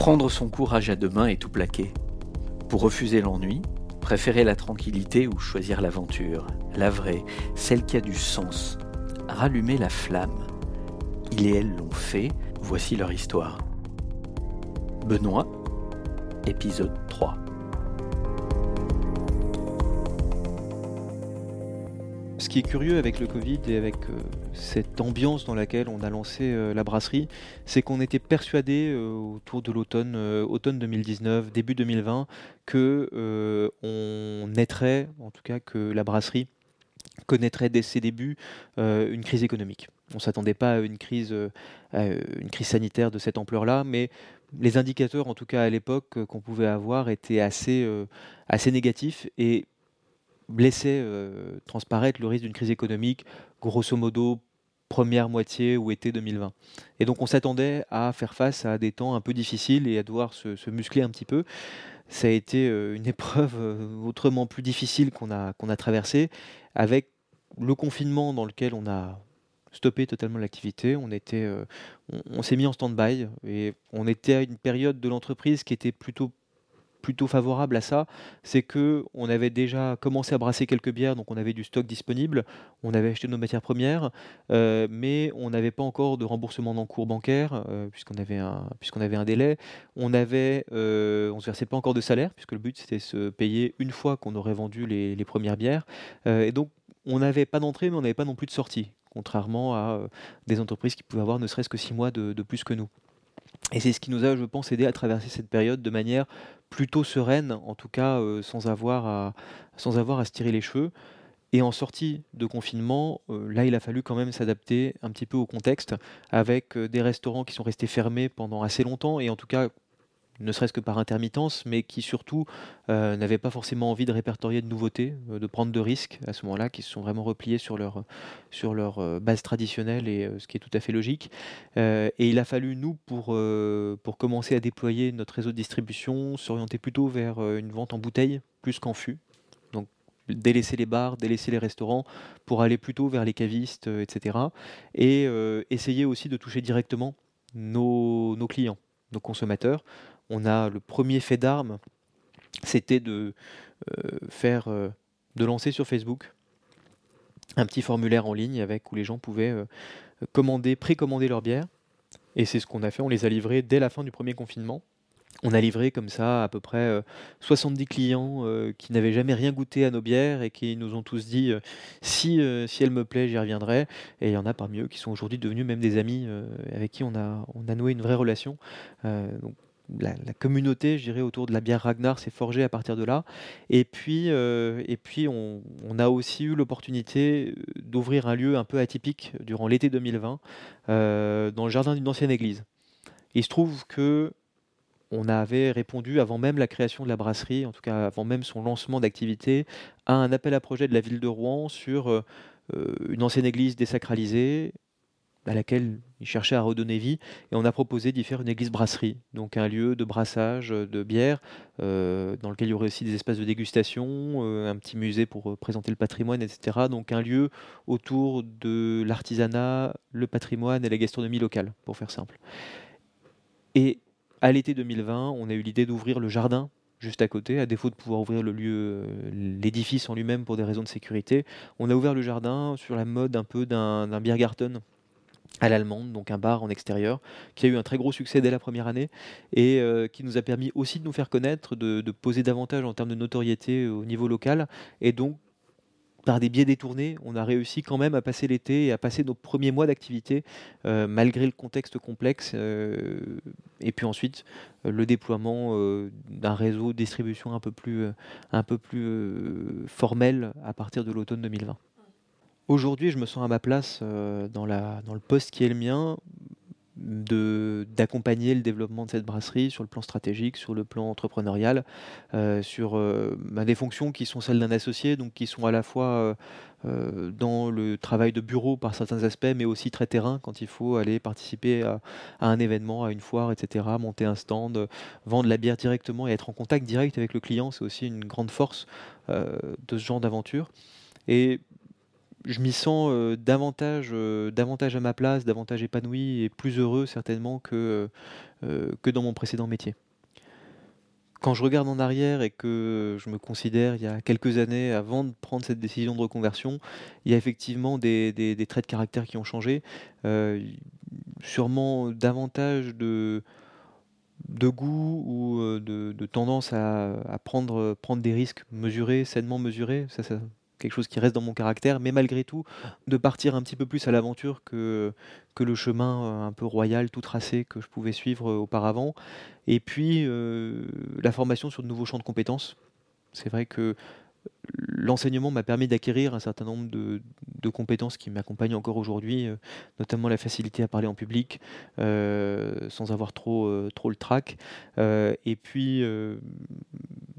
Prendre son courage à deux mains et tout plaquer. Pour refuser l'ennui, préférer la tranquillité ou choisir l'aventure, la vraie, celle qui a du sens. Rallumer la flamme. Il et elle l'ont fait, voici leur histoire. Benoît, épisode 3. Qui est curieux avec le Covid et avec euh, cette ambiance dans laquelle on a lancé euh, la brasserie, c'est qu'on était persuadé euh, autour de l'automne, automne 2019, début 2020, que on naîtrait, en tout cas que la brasserie connaîtrait dès ses débuts une crise économique. On ne s'attendait pas à une crise, une crise sanitaire de cette ampleur-là, mais les indicateurs, en tout cas à l'époque, qu'on pouvait avoir étaient assez, assez négatifs et laissait euh, transparaître le risque d'une crise économique, grosso modo première moitié ou été 2020. Et donc on s'attendait à faire face à des temps un peu difficiles et à devoir se, muscler un petit peu. Ça a été euh, une épreuve euh, autrement plus difficile qu'on a, a traversée, avec le confinement dans lequel on a stoppé totalement l'activité. On, on s'est mis en stand-by et on était à une période de l'entreprise qui était plutôt plutôt favorable à ça, c'est que on avait déjà commencé à brasser quelques bières, donc on avait du stock disponible, on avait acheté nos matières premières, euh, mais on n'avait pas encore de remboursement d'encours bancaire euh, puisqu'on avait un puisqu'on avait un délai. On avait, euh, on se versait pas encore de salaire puisque le but c'était de se payer une fois qu'on aurait vendu les, premières bières, et donc on n'avait pas d'entrée, mais on n'avait pas non plus de sortie, contrairement à des entreprises qui pouvaient avoir ne serait-ce que six mois de plus que nous. Et c'est ce qui nous a, je pense, aidé à traverser cette période de manière plutôt sereine, en tout cas euh, sans, avoir à, sans se tirer les cheveux. Et en sortie de confinement, euh, là, il a fallu quand même s'adapter un petit peu au contexte, avec euh, des restaurants qui sont restés fermés pendant assez longtemps, et en tout cas ne serait-ce que par intermittence, mais qui surtout euh, n'avaient pas forcément envie de répertorier de nouveautés, euh, de prendre de risques à ce moment-là, qui se sont vraiment repliés sur leur, euh, base traditionnelle, et ce qui est tout à fait logique. et il a fallu, nous, pour, pour commencer à déployer notre réseau de distribution, s'orienter plutôt vers une vente en bouteille plus qu'en fût. Donc délaisser les bars, délaisser les restaurants pour aller plutôt vers les cavistes, etc. Et essayer aussi de toucher directement nos, nos clients, nos consommateurs on a le premier fait d'armes, c'était de euh, faire, euh, de lancer sur Facebook un petit formulaire en ligne avec où les gens pouvaient euh, commander, précommander leur bière. Et c'est ce qu'on a fait, on les a livrés dès la fin du premier confinement. On a livré comme ça à peu près 70 clients qui n'avaient jamais rien goûté à nos bières et qui nous ont tous dit si, si elle me plaît, j'y reviendrai. Et il y en a parmi eux qui sont aujourd'hui devenus même des amis avec qui on a, noué une vraie relation. La, communauté, je autour de la bière Ragnar s'est forgée à partir de là. Et puis, euh, on, a aussi eu l'opportunité euh, d'ouvrir un lieu un peu atypique durant l'été 2020 euh, dans le jardin d'une ancienne église. il se trouve que on avait répondu avant même la création de la brasserie, en tout cas avant même son lancement d'activité, à un appel à projet de la ville de Rouen sur une ancienne église désacralisée à laquelle il cherchait à redonner vie, et on a proposé d'y faire une église brasserie, donc un lieu de brassage de bière, euh, dans lequel il y aurait aussi des espaces de dégustation, euh, un petit musée pour euh, présenter le patrimoine, etc. Donc un lieu autour de l'artisanat, le patrimoine et la gastronomie locale, pour faire simple. Et à l'été 2020, on a eu l'idée d'ouvrir le jardin juste à côté, à défaut de pouvoir ouvrir le lieu, l'édifice en lui-même pour des raisons de sécurité. On a ouvert le jardin sur la mode un peu d'un Biergarten, à l'allemande, donc un bar en extérieur, qui a eu un très gros succès dès la première année et euh, qui nous a permis aussi de nous faire connaître, de, poser davantage en termes de notoriété au niveau local. Et donc, par des biais détournés, on a réussi quand même à passer l'été et à passer nos premiers mois d'activité, euh, malgré le contexte complexe. Euh, et puis ensuite, le déploiement d'un réseau de distribution un peu plus formel à partir de l'automne 2020. Aujourd'hui, je me sens à ma place euh, dans, le poste qui est le mien, d'accompagner le développement de cette brasserie sur le plan stratégique, sur le plan entrepreneurial, euh, sur euh, bah, des fonctions qui sont celles d'un associé, donc qui sont à la fois dans le travail de bureau par certains aspects, mais aussi très terrain quand il faut aller participer à, un événement, à une foire, etc., monter un stand, vendre la bière directement et être en contact direct avec le client, c'est aussi une grande force de ce genre d'aventure. Je m'y sens, davantage, davantage à ma place, davantage épanoui et plus heureux certainement que, que dans mon précédent métier. Quand je regarde en arrière et que je me considère il y a quelques années avant de prendre cette décision de reconversion, il y a effectivement des des traits de caractère qui ont changé, sûrement davantage de de goût ou, de de tendance à à prendre, prendre des risques mesurés, sainement mesurés. Quelque chose qui reste dans mon caractère, mais malgré tout, de partir un petit peu plus à l'aventure que, le chemin euh, un peu royal, tout tracé que je pouvais suivre euh, auparavant. Et puis, euh, la formation sur de nouveaux champs de compétences. C'est vrai que l'enseignement m'a permis d'acquérir un certain nombre de, compétences qui m'accompagnent encore aujourd'hui, notamment la facilité à parler en public sans avoir trop, trop le trac. et puis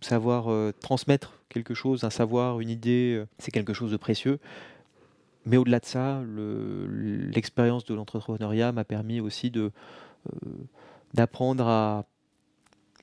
savoir transmettre quelque chose, un savoir, une idée, c'est quelque chose de précieux. Mais au-delà de ça, l'expérience de l'entrepreneuriat m'a permis aussi d'apprendre à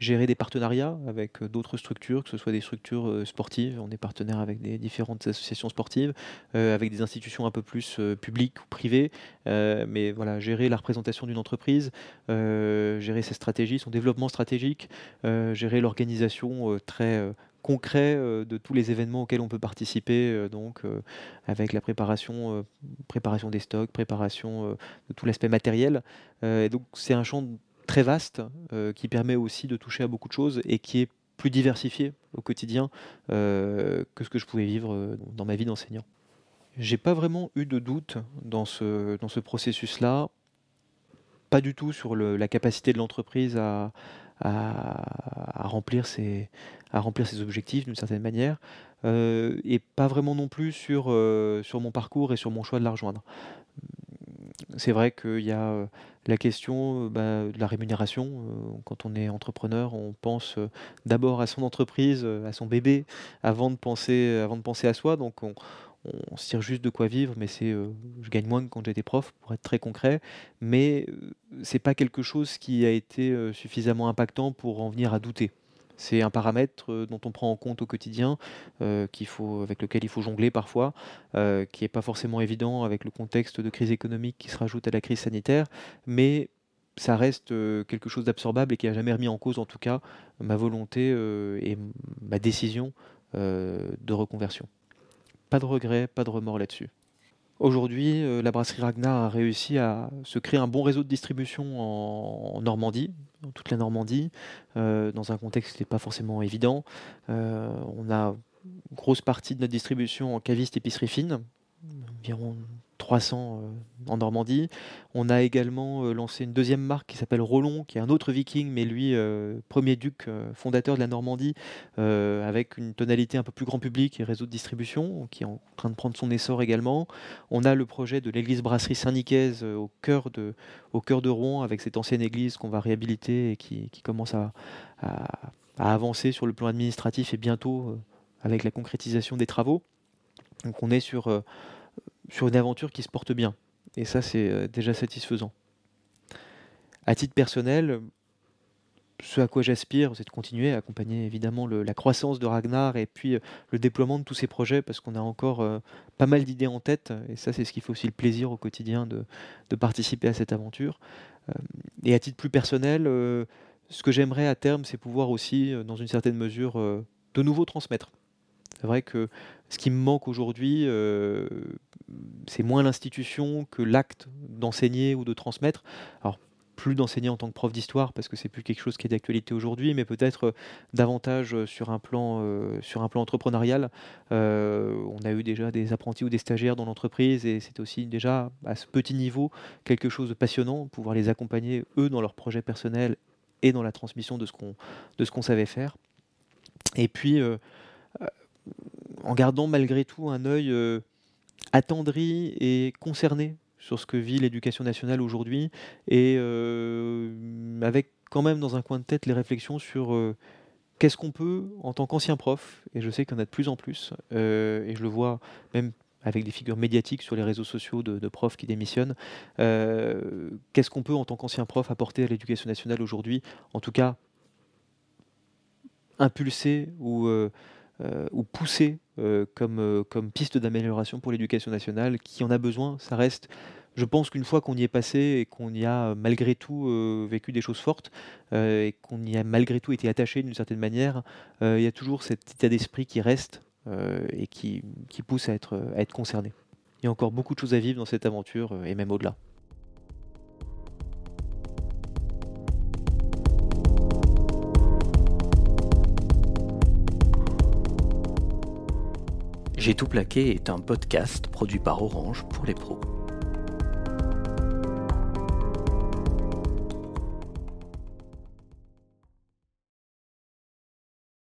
gérer des partenariats avec d'autres structures, que ce soit des structures sportives, on est partenaire avec des différentes associations sportives, avec des institutions un peu plus publiques ou privées, mais voilà, gérer la représentation d'une entreprise, gérer ses stratégies, son développement stratégique, gérer l'organisation très concret de tous les événements auxquels on peut participer, donc avec la préparation, préparation des stocks, préparation de tout l'aspect matériel. et donc c'est un champ très vaste euh, qui permet aussi de toucher à beaucoup de choses et qui est plus diversifié au quotidien euh, que ce que je pouvais vivre euh, dans ma vie d'enseignant. J'ai pas vraiment eu de doute dans ce, dans ce processus-là, pas du tout sur la capacité de l'entreprise à, à, remplir ses, à remplir ses objectifs d'une certaine manière, et pas vraiment non plus sur, sur mon parcours et sur mon choix de la rejoindre c'est vrai qu'il y a la question bah, de la rémunération. quand on est entrepreneur, on pense d'abord à son entreprise, à son bébé, avant de penser, à soi. Donc on, se tire juste de quoi vivre, mais c'est, je gagne moins que quand j'étais prof, pour être très concret. Mais c'est pas quelque chose qui a été suffisamment impactant pour en venir à douter. C'est un paramètre euh, dont on prend en compte au quotidien, euh, avec lequel il faut jongler parfois, euh, qui n'est pas forcément évident avec le contexte de crise économique qui se rajoute à la crise sanitaire, mais ça reste quelque chose d'absorbable et qui n'a jamais remis en cause, en tout cas, ma volonté et ma décision de reconversion. Pas de regret, pas de remords là-dessus. Aujourd'hui, euh, la brasserie Ragnar a réussi à se créer un bon réseau de distribution en, Normandie, dans toute la Normandie, euh, dans un contexte qui n'est pas forcément évident. Euh, on a une grosse partie de notre distribution en caviste épicerie fine, environ 300 euh, en Normandie. On a également euh, lancé une deuxième marque qui s'appelle Rollon, qui est un autre viking, mais lui, euh, premier duc fondateur de la Normandie, avec une tonalité un peu plus grand public et réseau de distribution, qui est en train de prendre son essor également. On a le projet de l'église brasserie Saint-Nicaise au, cœur de, Rouen, avec cette ancienne église qu'on va réhabiliter et qui, commence à, à, avancer sur le plan administratif et bientôt avec la concrétisation des travaux. Donc on est sur sur une aventure qui se porte bien. Et ça, c'est euh, déjà satisfaisant. À titre personnel, ce à quoi j'aspire, c'est de continuer à accompagner évidemment la croissance de Ragnar et puis euh, le déploiement de tous ces projets parce qu'on a encore euh, pas mal d'idées en tête et ça c'est ce qui fait aussi le plaisir au quotidien de, participer à cette aventure. et à titre plus personnel, ce que j'aimerais à terme, c'est pouvoir aussi, dans une certaine mesure, de nouveau transmettre. C'est vrai que ce qui me manque aujourd'hui, c'est moins l'institution que l'acte d'enseigner ou de transmettre. Alors, plus d'enseigner en tant que prof d'histoire parce que c'est plus quelque chose qui est d'actualité aujourd'hui, mais peut-être euh, davantage euh, sur un plan, sur un plan entrepreneurial. on a eu déjà des apprentis ou des stagiaires dans l'entreprise et c'est aussi déjà à ce petit niveau quelque chose de passionnant, pouvoir les accompagner eux dans leurs projets personnels et dans la transmission de ce qu'on savait faire. Et puis en gardant malgré tout un œil euh, attendri et concerné sur ce que vit l'éducation nationale aujourd'hui, et euh, avec quand même dans un coin de tête les réflexions sur euh, qu'est-ce qu'on peut, en tant qu'ancien prof, et je sais qu'il y en a de plus en plus, et je le vois même avec des figures médiatiques sur les réseaux sociaux de, profs qui démissionnent, qu'est-ce qu'on peut, en tant qu'ancien prof, apporter à l'éducation nationale aujourd'hui, en tout cas impulser ou pousser comme, comme piste d'amélioration pour l'éducation nationale, qui en a besoin. Ça reste je pense qu'une fois qu'on y est passé et qu'on y a malgré tout vécu des choses fortes et qu'on y a malgré tout été attaché d'une certaine manière, il y a toujours cet état d'esprit qui reste et qui, qui pousse à être, à être concerné. Il y a encore beaucoup de choses à vivre dans cette aventure et même au-delà. J'ai tout plaqué est un podcast produit par Orange pour les pros.